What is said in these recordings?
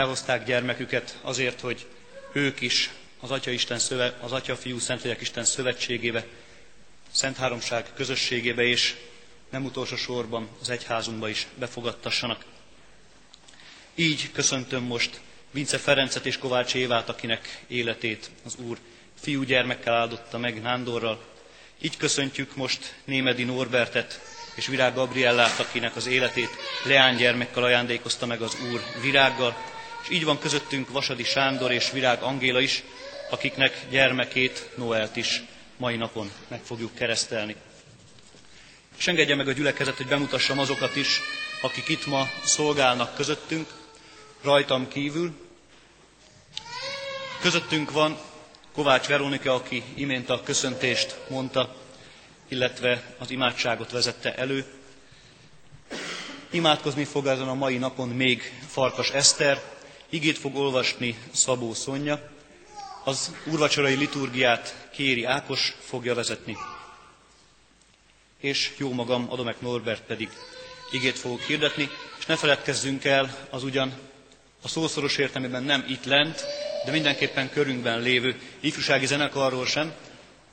elhozták gyermeküket azért, hogy ők is az Atya, Isten szöve, az Atya, Fiú, Szentlélek Isten szövetségébe, Szent Háromság közösségébe és nem utolsó sorban az egyházunkba is befogadtassanak. Így köszöntöm most Vince Ferencet és Kovács Évát, akinek életét az Úr fiú gyermekkel áldotta meg Nándorral. Így köszöntjük most Némedi Norbertet és Virág Gabriellát, akinek az életét leánygyermekkel ajándékozta meg az Úr virággal, és így van közöttünk Vasadi Sándor és Virág Angéla is, akiknek gyermekét, Noelt is mai napon meg fogjuk keresztelni. És engedje meg a gyülekezet, hogy bemutassam azokat is, akik itt ma szolgálnak közöttünk, rajtam kívül. Közöttünk van Kovács Veronika, aki imént a köszöntést mondta, illetve az imádságot vezette elő. Imádkozni fog ezen a mai napon még Farkas Eszter, igét fog olvasni Szabó Szonya, az úrvacsorai liturgiát Kéri Ákos fogja vezetni, és jó magam, Adomek Norbert pedig igét fogok hirdetni, és ne feledkezzünk el az ugyan a szószoros értelmében nem itt lent, de mindenképpen körünkben lévő ifjúsági zenekarról sem,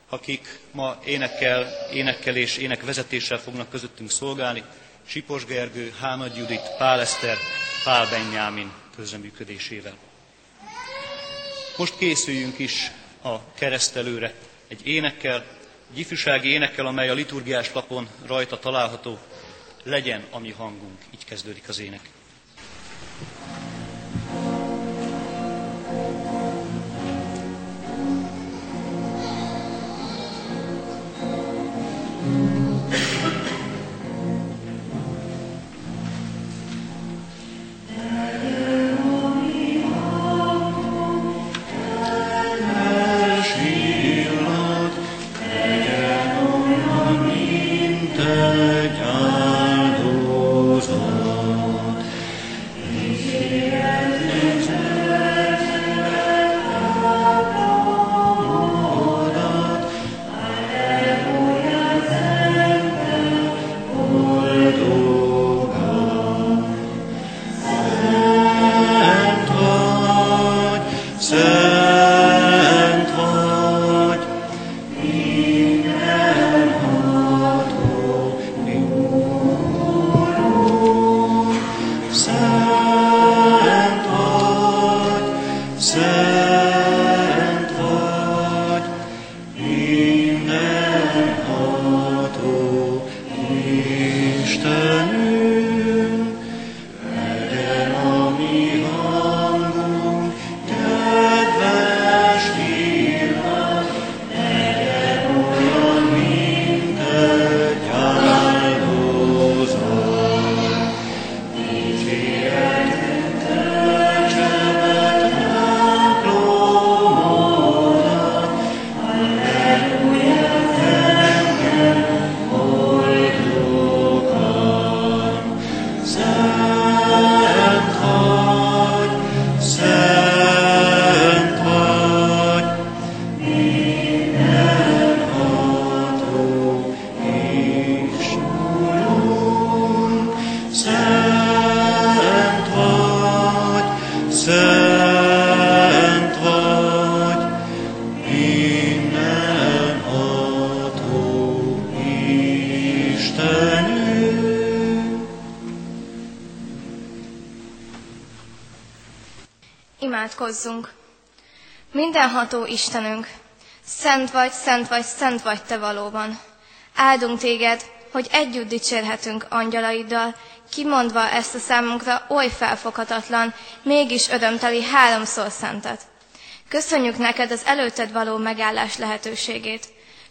akik ma énekkel, énekkel és énekvezetéssel fognak közöttünk szolgálni. Sipos Gergő, Hánad Judit, Pál Eszter, Pál Benyámin közreműködésével. Most készüljünk is a keresztelőre egy énekkel, egy ifjúsági énekkel, amely a liturgiás lapon rajta található. Legyen a mi hangunk. Így kezdődik az ének. Amen. Imádkozzunk! Mindenható Istenünk, szent vagy, szent vagy, szent vagy Te valóban. Áldunk Téged, hogy együtt dicsérhetünk angyalaiddal, kimondva ezt a számunkra oly felfoghatatlan, mégis örömteli háromszor szentet. Köszönjük neked az előtted való megállás lehetőségét.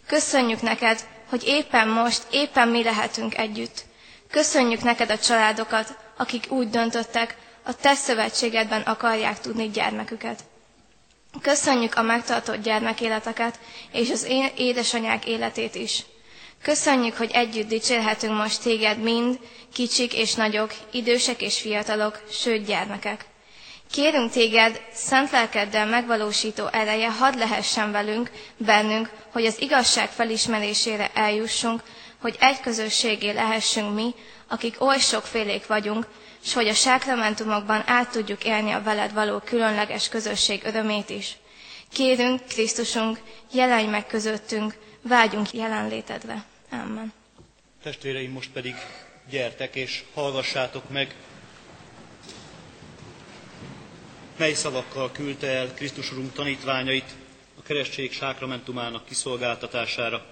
Köszönjük neked, hogy éppen most, éppen mi lehetünk együtt. Köszönjük neked a családokat, akik úgy döntöttek, a te szövetségedben akarják tudni gyermeküket. Köszönjük a megtartott gyermekéleteket és az én édesanyák életét is. Köszönjük, hogy együtt dicsérhetünk most téged mind, kicsik és nagyok, idősek és fiatalok, sőt gyermekek. Kérünk téged, szent lelkeddel megvalósító ereje hadd lehessen velünk, bennünk, hogy az igazság felismerésére eljussunk, hogy egy közösségé lehessünk mi, akik oly sokfélék vagyunk, s hogy a sákramentumokban át tudjuk élni a veled való különleges közösség örömét is. Kérünk, Krisztusunk, jelenj meg közöttünk, vágyunk jelenlétedre. Amen. Testvéreim, most pedig gyertek és hallgassátok meg, mely szavakkal küldte el Krisztus Urunk tanítványait a keresztség sákramentumának kiszolgáltatására,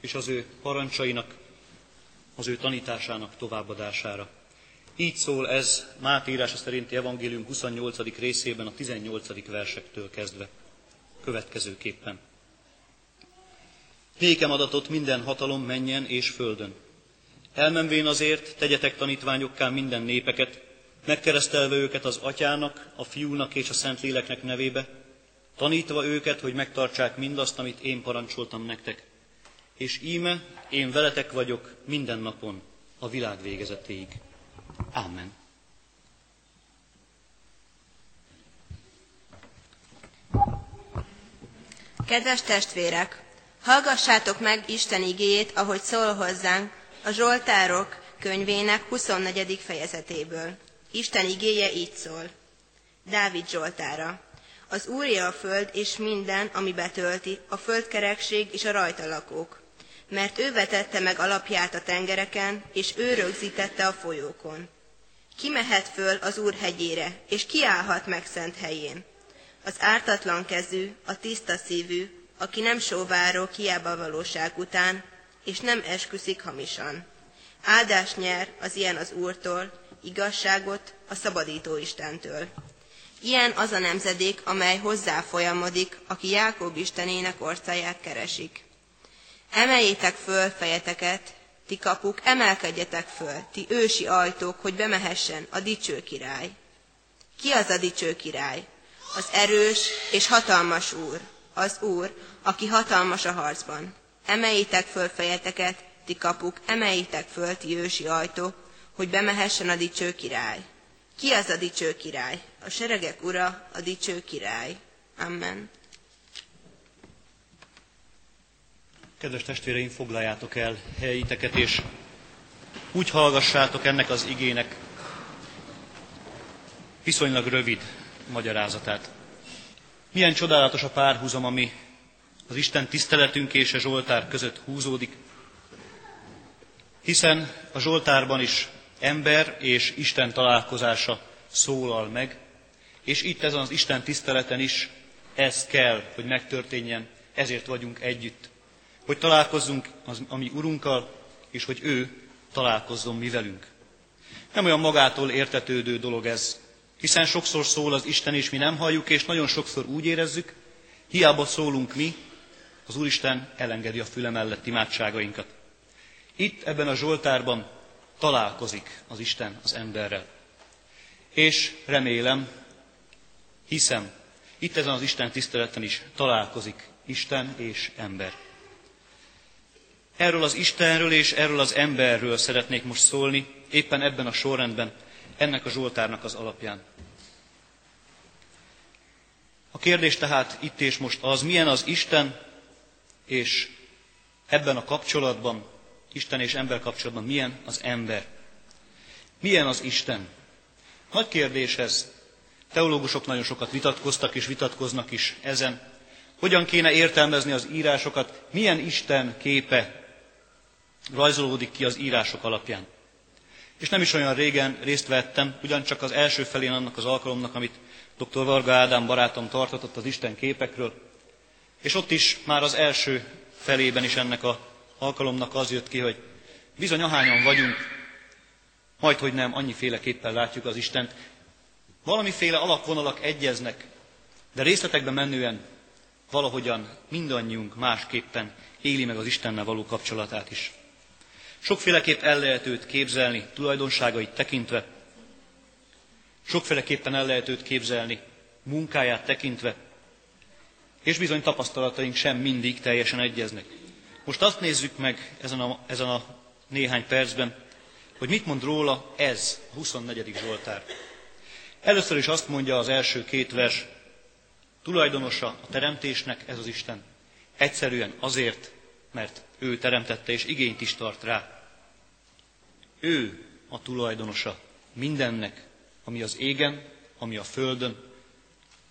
és az ő parancsainak, az ő tanításának továbbadására. Így szól ez Máté írása szerinti evangélium 28. részében a 18. versektől kezdve. Következőképpen. Nékem adatot minden hatalom menjen és földön. Elmenvén azért tegyetek tanítványokká minden népeket, megkeresztelve őket az atyának, a fiúnak és a szentléleknek nevébe, tanítva őket, hogy megtartsák mindazt, amit én parancsoltam nektek. És íme, én veletek vagyok minden napon, a világ végezetéig. Amen. Kedves testvérek, hallgassátok meg Isten igéjét, ahogy szól hozzánk a Zsoltárok könyvének 24. fejezetéből. Isten igéje így szól. Dávid Zsoltára. Az Úrja a föld és minden, ami betölti, a földkerekség és a rajta lakók. Mert ő vetette meg alapját a tengereken, és ő rögzítette a folyókon. Ki mehet föl az Úr hegyére, és ki állhat meg szent helyén? Az ártatlan kezű, a tiszta szívű, aki nem sóváró hiába valóság után, és nem esküszik hamisan. Áldás nyer az ilyen az Úrtól, igazságot a szabadító Istentől. Ilyen az a nemzedék, amely hozzá folyamodik, aki Jákob Istenének orcáját keresik. Emeljétek föl fejeteket, ti kapuk, emelkedjetek föl, ti ősi ajtók, hogy bemehessen a dicső király. Ki az a dicső király? Az erős és hatalmas úr, az úr, aki hatalmas a harcban. Emeljétek föl fejeteket, ti kapuk, emeljétek föl, ti ősi ajtók, hogy bemehessen a dicső király. Ki az a dicső király? A seregek ura, a dicső király. Amen. Kedves testvéreim, foglaljátok el helyiteket, és úgy hallgassátok ennek az igének viszonylag rövid magyarázatát. Milyen csodálatos a párhuzam, ami az Isten tiszteletünk és a Zsoltár között húzódik, hiszen a Zsoltárban is ember és Isten találkozása szólal meg, és itt ezen az Isten tiszteleten is ez kell, hogy megtörténjen, ezért vagyunk együtt. Hogy találkozzunk az, a mi Urunkkal, és hogy ő találkozzon mi velünk. Nem olyan magától értetődő dolog ez, hiszen sokszor szól az Isten, és mi nem halljuk, és nagyon sokszor úgy érezzük, hiába szólunk mi, az Úristen elengedi a füle mellett imádságainkat. Itt ebben a Zsoltárban találkozik az Isten az emberrel. És remélem, hiszem, itt ezen az Isten tiszteleten is találkozik Isten és ember. Erről az Istenről és erről az emberről szeretnék most szólni, éppen ebben a sorrendben, ennek a Zsoltárnak az alapján. A kérdés tehát itt és most az, milyen az Isten, és ebben a kapcsolatban Isten és ember kapcsolatban milyen az ember. Milyen az Isten? Nagy kérdés ez. Teológusok nagyon sokat vitatkoztak és vitatkoznak is ezen. Hogyan kéne értelmezni az írásokat, milyen Isten képe rajzolódik ki az írások alapján. És nem is olyan régen részt vettem, ugyancsak az első felén annak az alkalomnak, amit dr. Varga Ádám barátom tartatott az Isten képekről. És ott is már az első felében is ennek a alkalomnak az jött ki, hogy bizony ahányan vagyunk, majd hogy nem, annyiféleképpen látjuk az Istent. Valamiféle alapvonalak egyeznek, de részletekben menően valahogyan mindannyiunk másképpen éli meg az Istennel való kapcsolatát is. Sokféleképp el lehet őt képzelni, tulajdonságait tekintve, sokféleképpen el lehet őt képzelni, munkáját tekintve, és bizony tapasztalataink sem mindig teljesen egyeznek. Most azt nézzük meg ezen a, ezen a néhány percben, hogy mit mond róla ez, a 24. Zsoltár. Először is azt mondja az első két vers, tulajdonosa a teremtésnek ez az Isten. Egyszerűen azért, mert ő teremtette és igényt is tart rá. ő a tulajdonosa mindennek, ami az égen, ami a földön,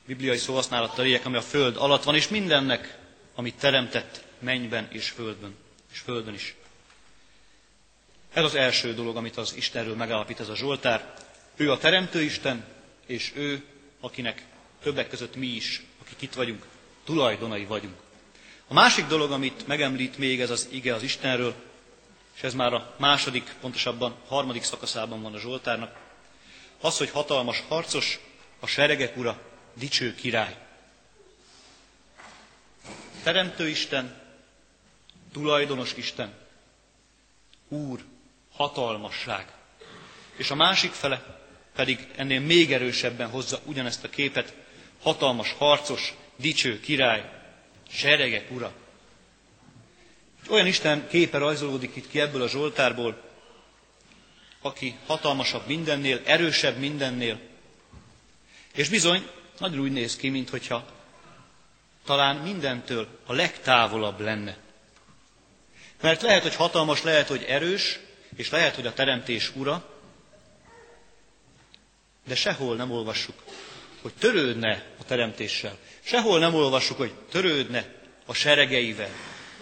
bibliai szóhasználattal éljek, ami a föld alatt van, és mindennek, amit teremtett mennyben és földön, és földön is. Ez az első dolog, amit az Istenről megállapít ez a Zsoltár. Ő a Teremtő Isten, és ő, akinek többek között mi is, akik itt vagyunk, tulajdonai vagyunk. A másik dolog, amit megemlít még ez az ige az Istenről, és ez már a második, pontosabban harmadik szakaszában van a Zsoltárnak, az, hogy hatalmas harcos, a seregek ura, dicső király. Teremtő Isten, tulajdonos Isten, Úr, hatalmasság. És a másik fele pedig ennél még erősebben hozza ugyanezt a képet, hatalmas, harcos, dicső király, seregek ura. Olyan Isten képe rajzolódik itt ki ebből a Zsoltárból, aki hatalmasabb mindennél, erősebb mindennél, és bizony, nagyon úgy néz ki, mintha talán mindentől a legtávolabb lenne. Mert lehet, hogy hatalmas, lehet, hogy erős, és lehet, hogy a teremtés ura, de sehol nem olvassuk, hogy törődne a teremtéssel. Sehol nem olvassuk, hogy törődne a seregeivel.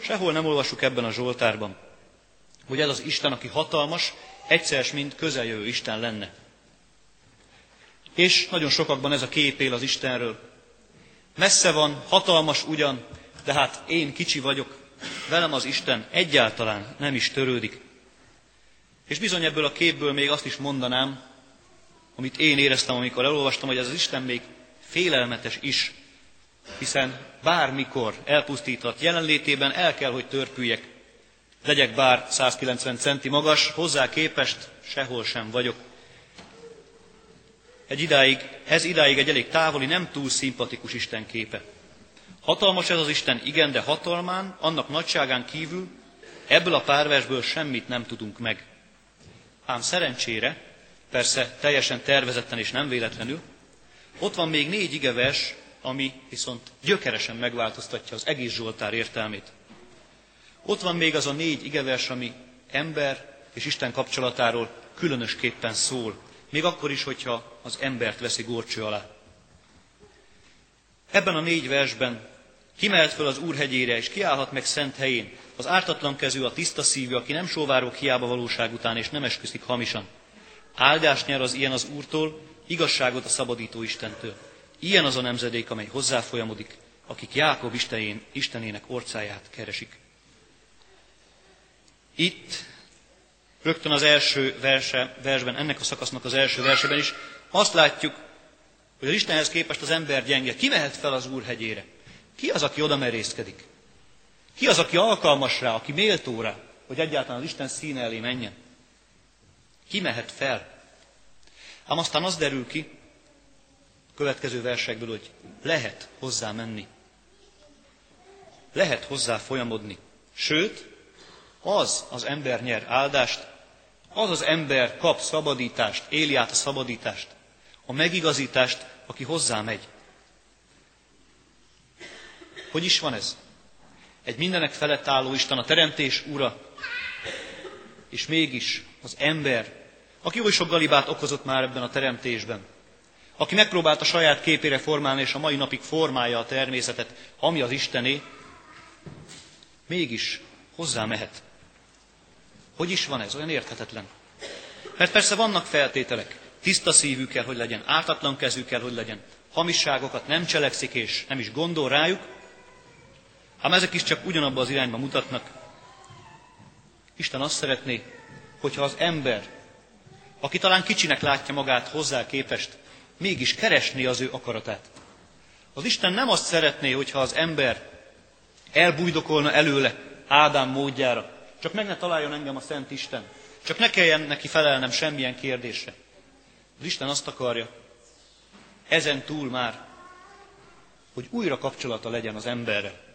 Sehol nem olvassuk ebben a Zsoltárban, hogy ez az Isten, aki hatalmas, egyszer mint közeljövő Isten lenne. És nagyon sokakban ez a kép él az Istenről. Messze van, hatalmas ugyan, de hát én kicsi vagyok, velem az Isten egyáltalán nem is törődik. És bizony ebből a képből még azt is mondanám, amit én éreztem, amikor elolvastam, hogy ez az Isten még félelmetes is, hiszen bármikor elpusztíthat jelenlétében el kell, hogy törpüljek. Legyek bár 190 centi magas, hozzá képest sehol sem vagyok. Egy idáig, ez idáig egy elég távoli, nem túl szimpatikus Isten képe. Hatalmas ez az Isten, igen, de hatalmán, annak nagyságán kívül ebből a párversből semmit nem tudunk meg. Ám szerencsére, persze teljesen tervezetten és nem véletlenül, ott van még négy igevers, ami viszont gyökeresen megváltoztatja az egész Zsoltár értelmét. Ott van még az a négy igevers, ami ember és Isten kapcsolatáról különösképpen szól, még akkor is, hogyha az embert veszi górcső alá. Ebben a négy versben kimelt föl az Úr hegyére, és kiállhat meg szent helyén, az ártatlan kezű, a tiszta szívű, aki nem sóvárok hiába valóság után, és nem esküszik hamisan. Áldást nyer az ilyen az Úrtól, igazságot a szabadító Istentől. Ilyen az a nemzedék, amely hozzáfolyamodik, akik Jákob Istenén, Istenének orcáját keresik. Itt, rögtön az első verse, versben, ennek a szakasznak az első verseben is, azt látjuk, hogy az Istenhez képest az ember gyenge. Ki mehet fel az Úr hegyére? Ki az, aki oda merészkedik? Ki az, aki alkalmas rá, aki méltó rá, hogy egyáltalán az Isten színe elé menjen? Ki mehet fel? Ám aztán az derül ki, a következő versekből, hogy lehet hozzá menni. Lehet hozzá folyamodni. Sőt, az az ember nyer áldást, az az ember kap szabadítást, éli át a szabadítást, a megigazítást, aki hozzá megy. Hogy is van ez? Egy mindenek felett álló Isten, a teremtés ura, és mégis az ember, aki oly sok galibát okozott már ebben a teremtésben, aki megpróbálta saját képére formálni, és a mai napig formálja a természetet, ami az Istené, mégis hozzá mehet. Hogy is van ez? Olyan érthetetlen. Mert persze vannak feltételek. Tiszta szívű kell, hogy legyen, ártatlan kezű kell, hogy legyen. Hamisságokat nem cselekszik és nem is gondol rájuk. Ám ezek is csak ugyanabba az irányba mutatnak. Isten azt szeretné, hogyha az ember, aki talán kicsinek látja magát hozzá képest, mégis keresné az ő akaratát. Az Isten nem azt szeretné, hogyha az ember elbújdokolna előle Ádám módjára, csak meg ne találjon engem a Szent Isten, csak ne kelljen neki felelnem semmilyen kérdésre. Az Isten azt akarja, ezen túl már, hogy újra kapcsolata legyen az emberre.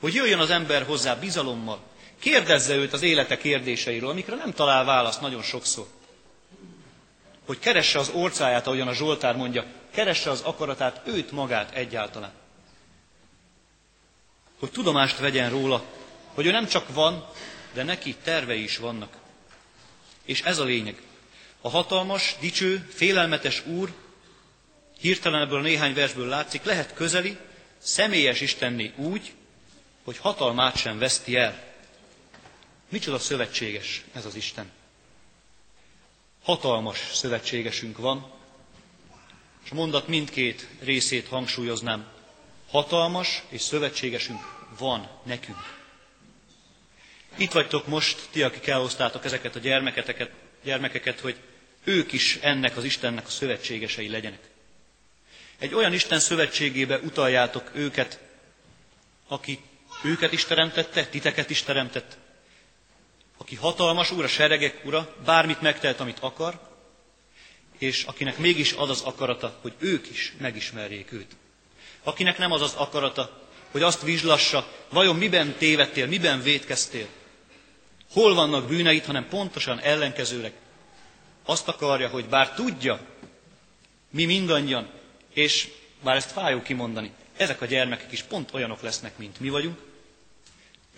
Hogy jöjjön az ember hozzá bizalommal, kérdezze őt az élete kérdéseiről, amikre nem talál választ nagyon sokszor. Hogy keresse az orcáját, ahogyan a Zsoltár mondja, keresse az akaratát, őt magát egyáltalán. Hogy tudomást vegyen róla, hogy ő nem csak van, de neki tervei is vannak. És ez a lényeg. A hatalmas, dicső, félelmetes Úr, hirtelen ebből a néhány versből látszik, lehet közeli, személyes Istenné úgy, hogy hatalmát sem veszti el. Micsoda szövetséges ez az Isten. Hatalmas szövetségesünk van, és a mondat mindkét részét hangsúlyoznám. Hatalmas és szövetségesünk van nekünk. Itt vagytok most, ti, akik elhoztátok ezeket a gyermeketeket, gyermekeket, hogy ők is ennek az Istennek a szövetségesei legyenek. Egy olyan Isten szövetségébe utaljátok őket, aki őket is teremtette, titeket is teremtett, aki hatalmas úr, a seregek ura, bármit megtelt, amit akar, és akinek mégis az az akarata, hogy ők is megismerjék őt. Akinek nem az az akarata, hogy azt vizslassa, vajon miben tévedtél, miben védkeztél, hol vannak bűneit, hanem pontosan ellenkezőleg. Azt akarja, hogy bár tudja, mi mindannyian, és bár ezt fájó kimondani, ezek a gyermekek is pont olyanok lesznek, mint mi vagyunk,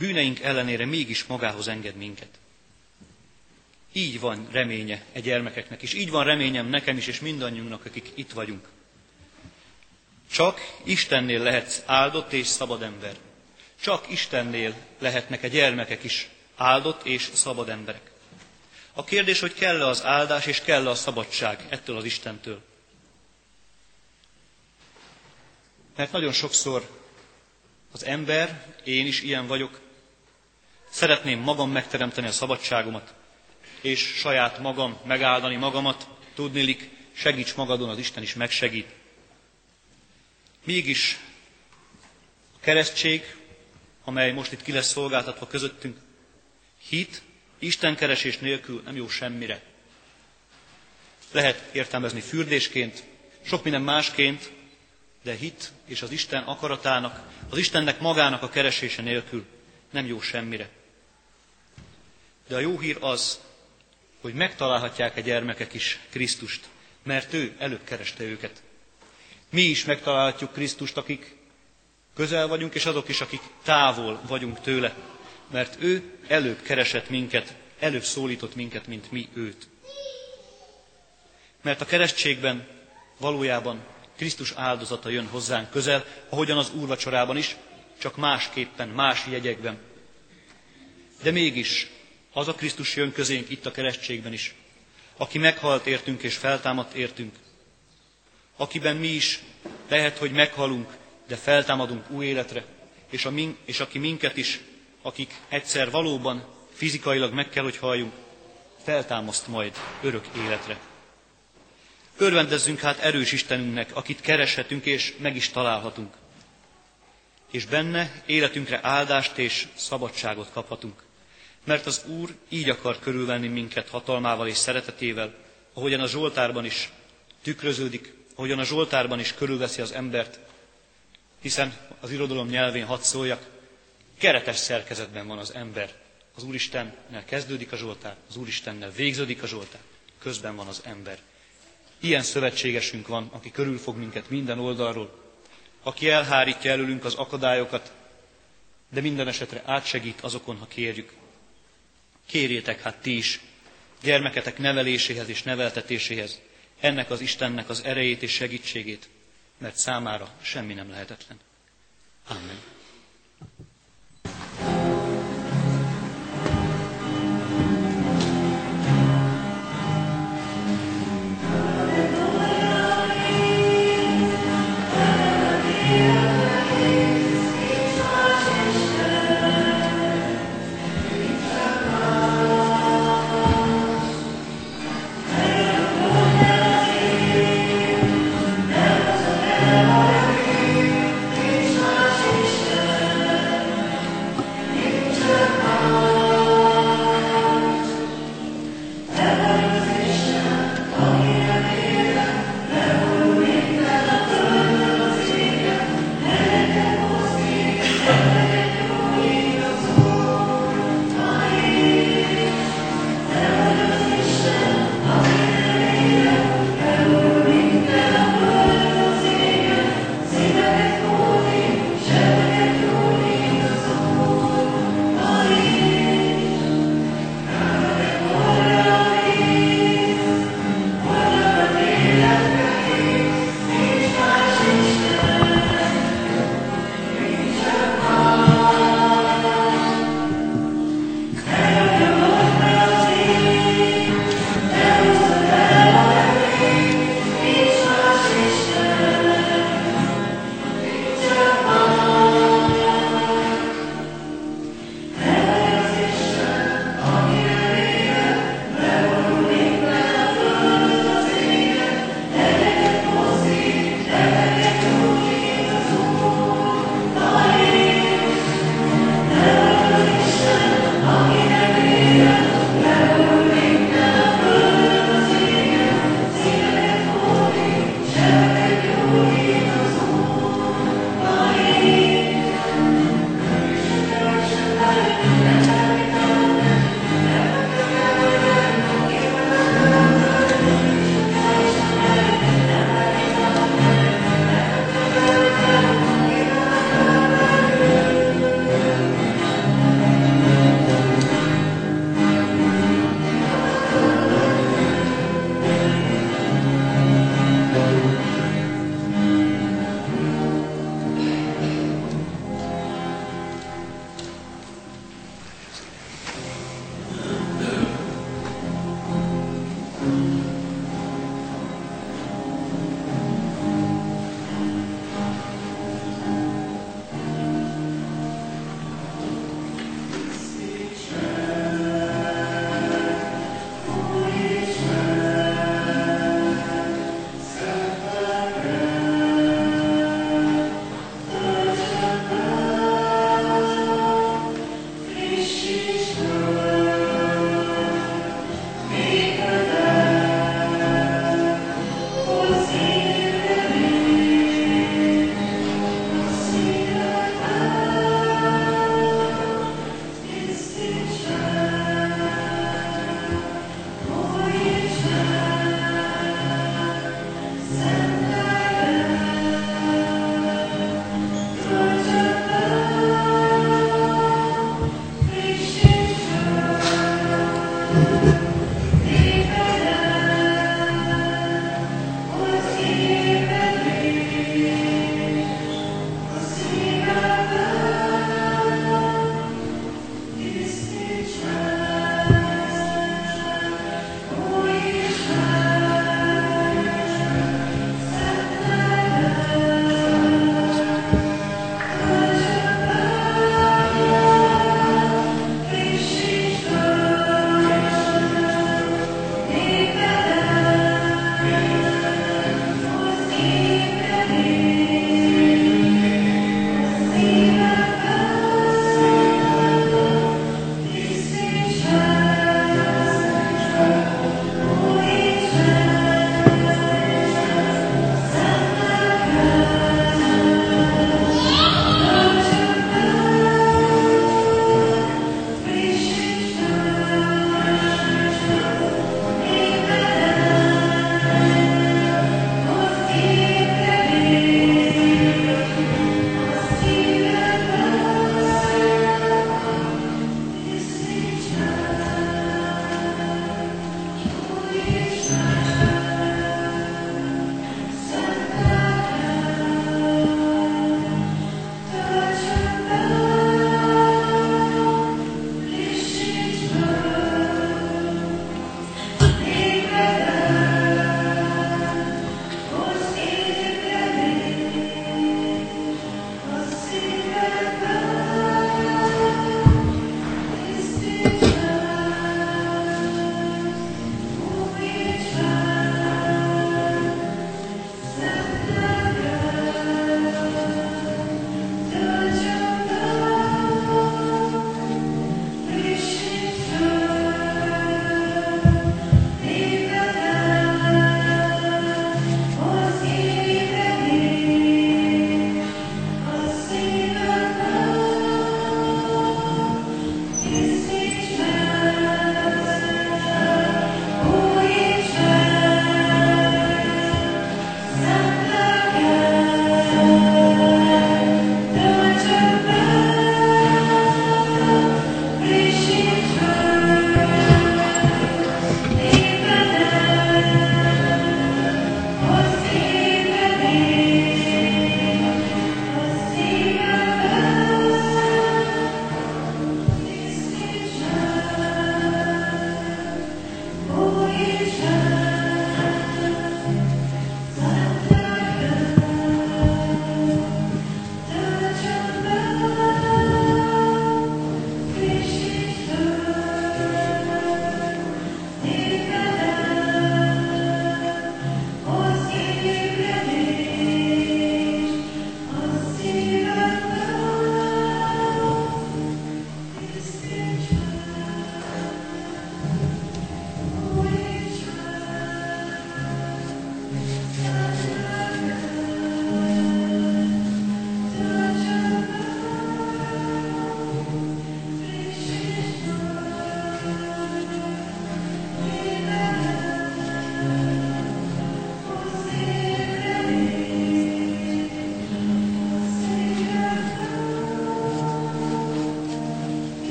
bűneink ellenére mégis magához enged minket. Így van reménye egy gyermekeknek is, így van reményem nekem is, és mindannyiunknak, akik itt vagyunk. Csak Istennél lehetsz áldott és szabad ember. Csak Istennél lehetnek a gyermekek is áldott és szabad emberek. A kérdés, hogy kell-e az áldás és kell-e a szabadság ettől az Istentől. Mert nagyon sokszor az ember, én is ilyen vagyok, szeretném magam megteremteni a szabadságomat, és saját magam megáldani magamat, tudnilik, segíts magadon, az Isten is megsegít. Mégis a keresztség, amely most itt ki lesz szolgáltatva közöttünk, hit, Isten keresés nélkül nem jó semmire. Lehet értelmezni fürdésként, sok minden másként, de hit és az Isten akaratának, az Istennek magának a keresése nélkül nem jó semmire. De a jó hír az, hogy megtalálhatják a gyermekek is Krisztust, mert ő előbb kereste őket. Mi is megtalálhatjuk Krisztust, akik közel vagyunk, és azok is, akik távol vagyunk tőle, mert ő előbb keresett minket, előbb szólított minket, mint mi őt. Mert a keresztségben valójában Krisztus áldozata jön hozzánk közel, ahogyan az úrvacsorában is, csak másképpen, más jegyekben. De mégis az a Krisztus jön közénk itt a keresztségben is, aki meghalt értünk és feltámadt értünk, akiben mi is lehet, hogy meghalunk, de feltámadunk új életre, és, a min- és aki minket is, akik egyszer valóban fizikailag meg kell, hogy halljunk, feltámaszt majd örök életre. Örvendezzünk hát erős Istenünknek, akit kereshetünk és meg is találhatunk. És benne életünkre áldást és szabadságot kaphatunk. Mert az Úr így akar körülvenni minket hatalmával és szeretetével, ahogyan a Zsoltárban is tükröződik, ahogyan a Zsoltárban is körülveszi az embert, hiszen az irodalom nyelvén hadd szóljak, keretes szerkezetben van az ember. Az Úristennel kezdődik a Zsoltár, az Úristennel végződik a Zsoltár, közben van az ember. Ilyen szövetségesünk van, aki körülfog minket minden oldalról, aki elhárítja előlünk az akadályokat, de minden esetre átsegít azokon, ha kérjük. Kérjétek hát ti is gyermeketek neveléséhez és neveltetéséhez ennek az Istennek az erejét és segítségét, mert számára semmi nem lehetetlen. Amen.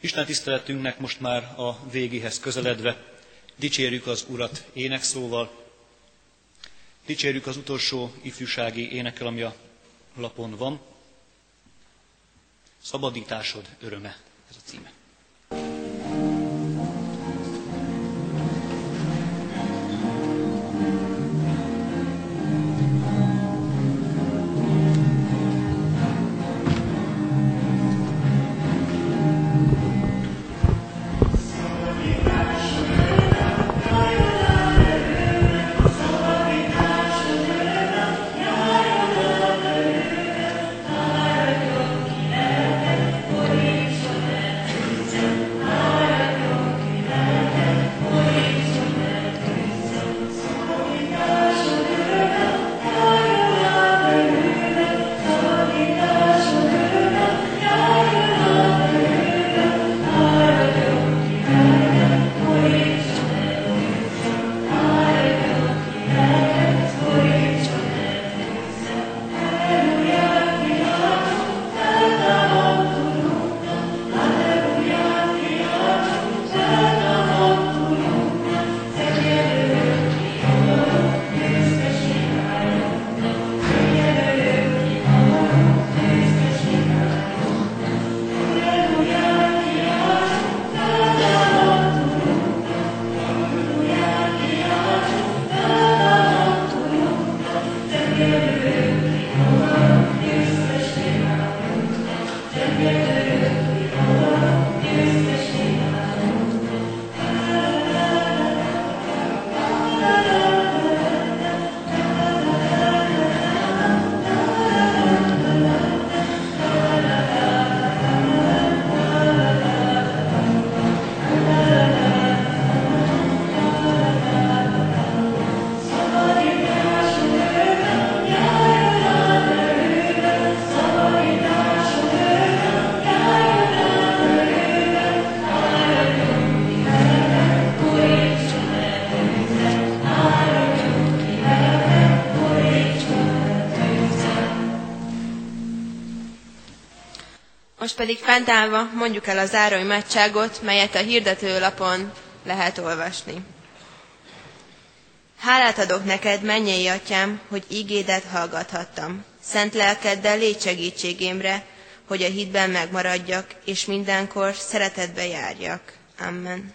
Isten tiszteletünknek most már a végéhez közeledve dicsérjük az Urat énekszóval, dicsérjük az utolsó ifjúsági énekel, ami a lapon van. Szabadításod öröme, ez a címe. Pedig fentállva mondjuk el a záró imádságot, melyet a hirdetőlapon lehet olvasni. Hálát adok neked, mennyei atyám, hogy ígédet hallgathattam. Szent lelkeddel légy segítségémre, hogy a hitben megmaradjak, és mindenkor szeretetbe járjak. Amen.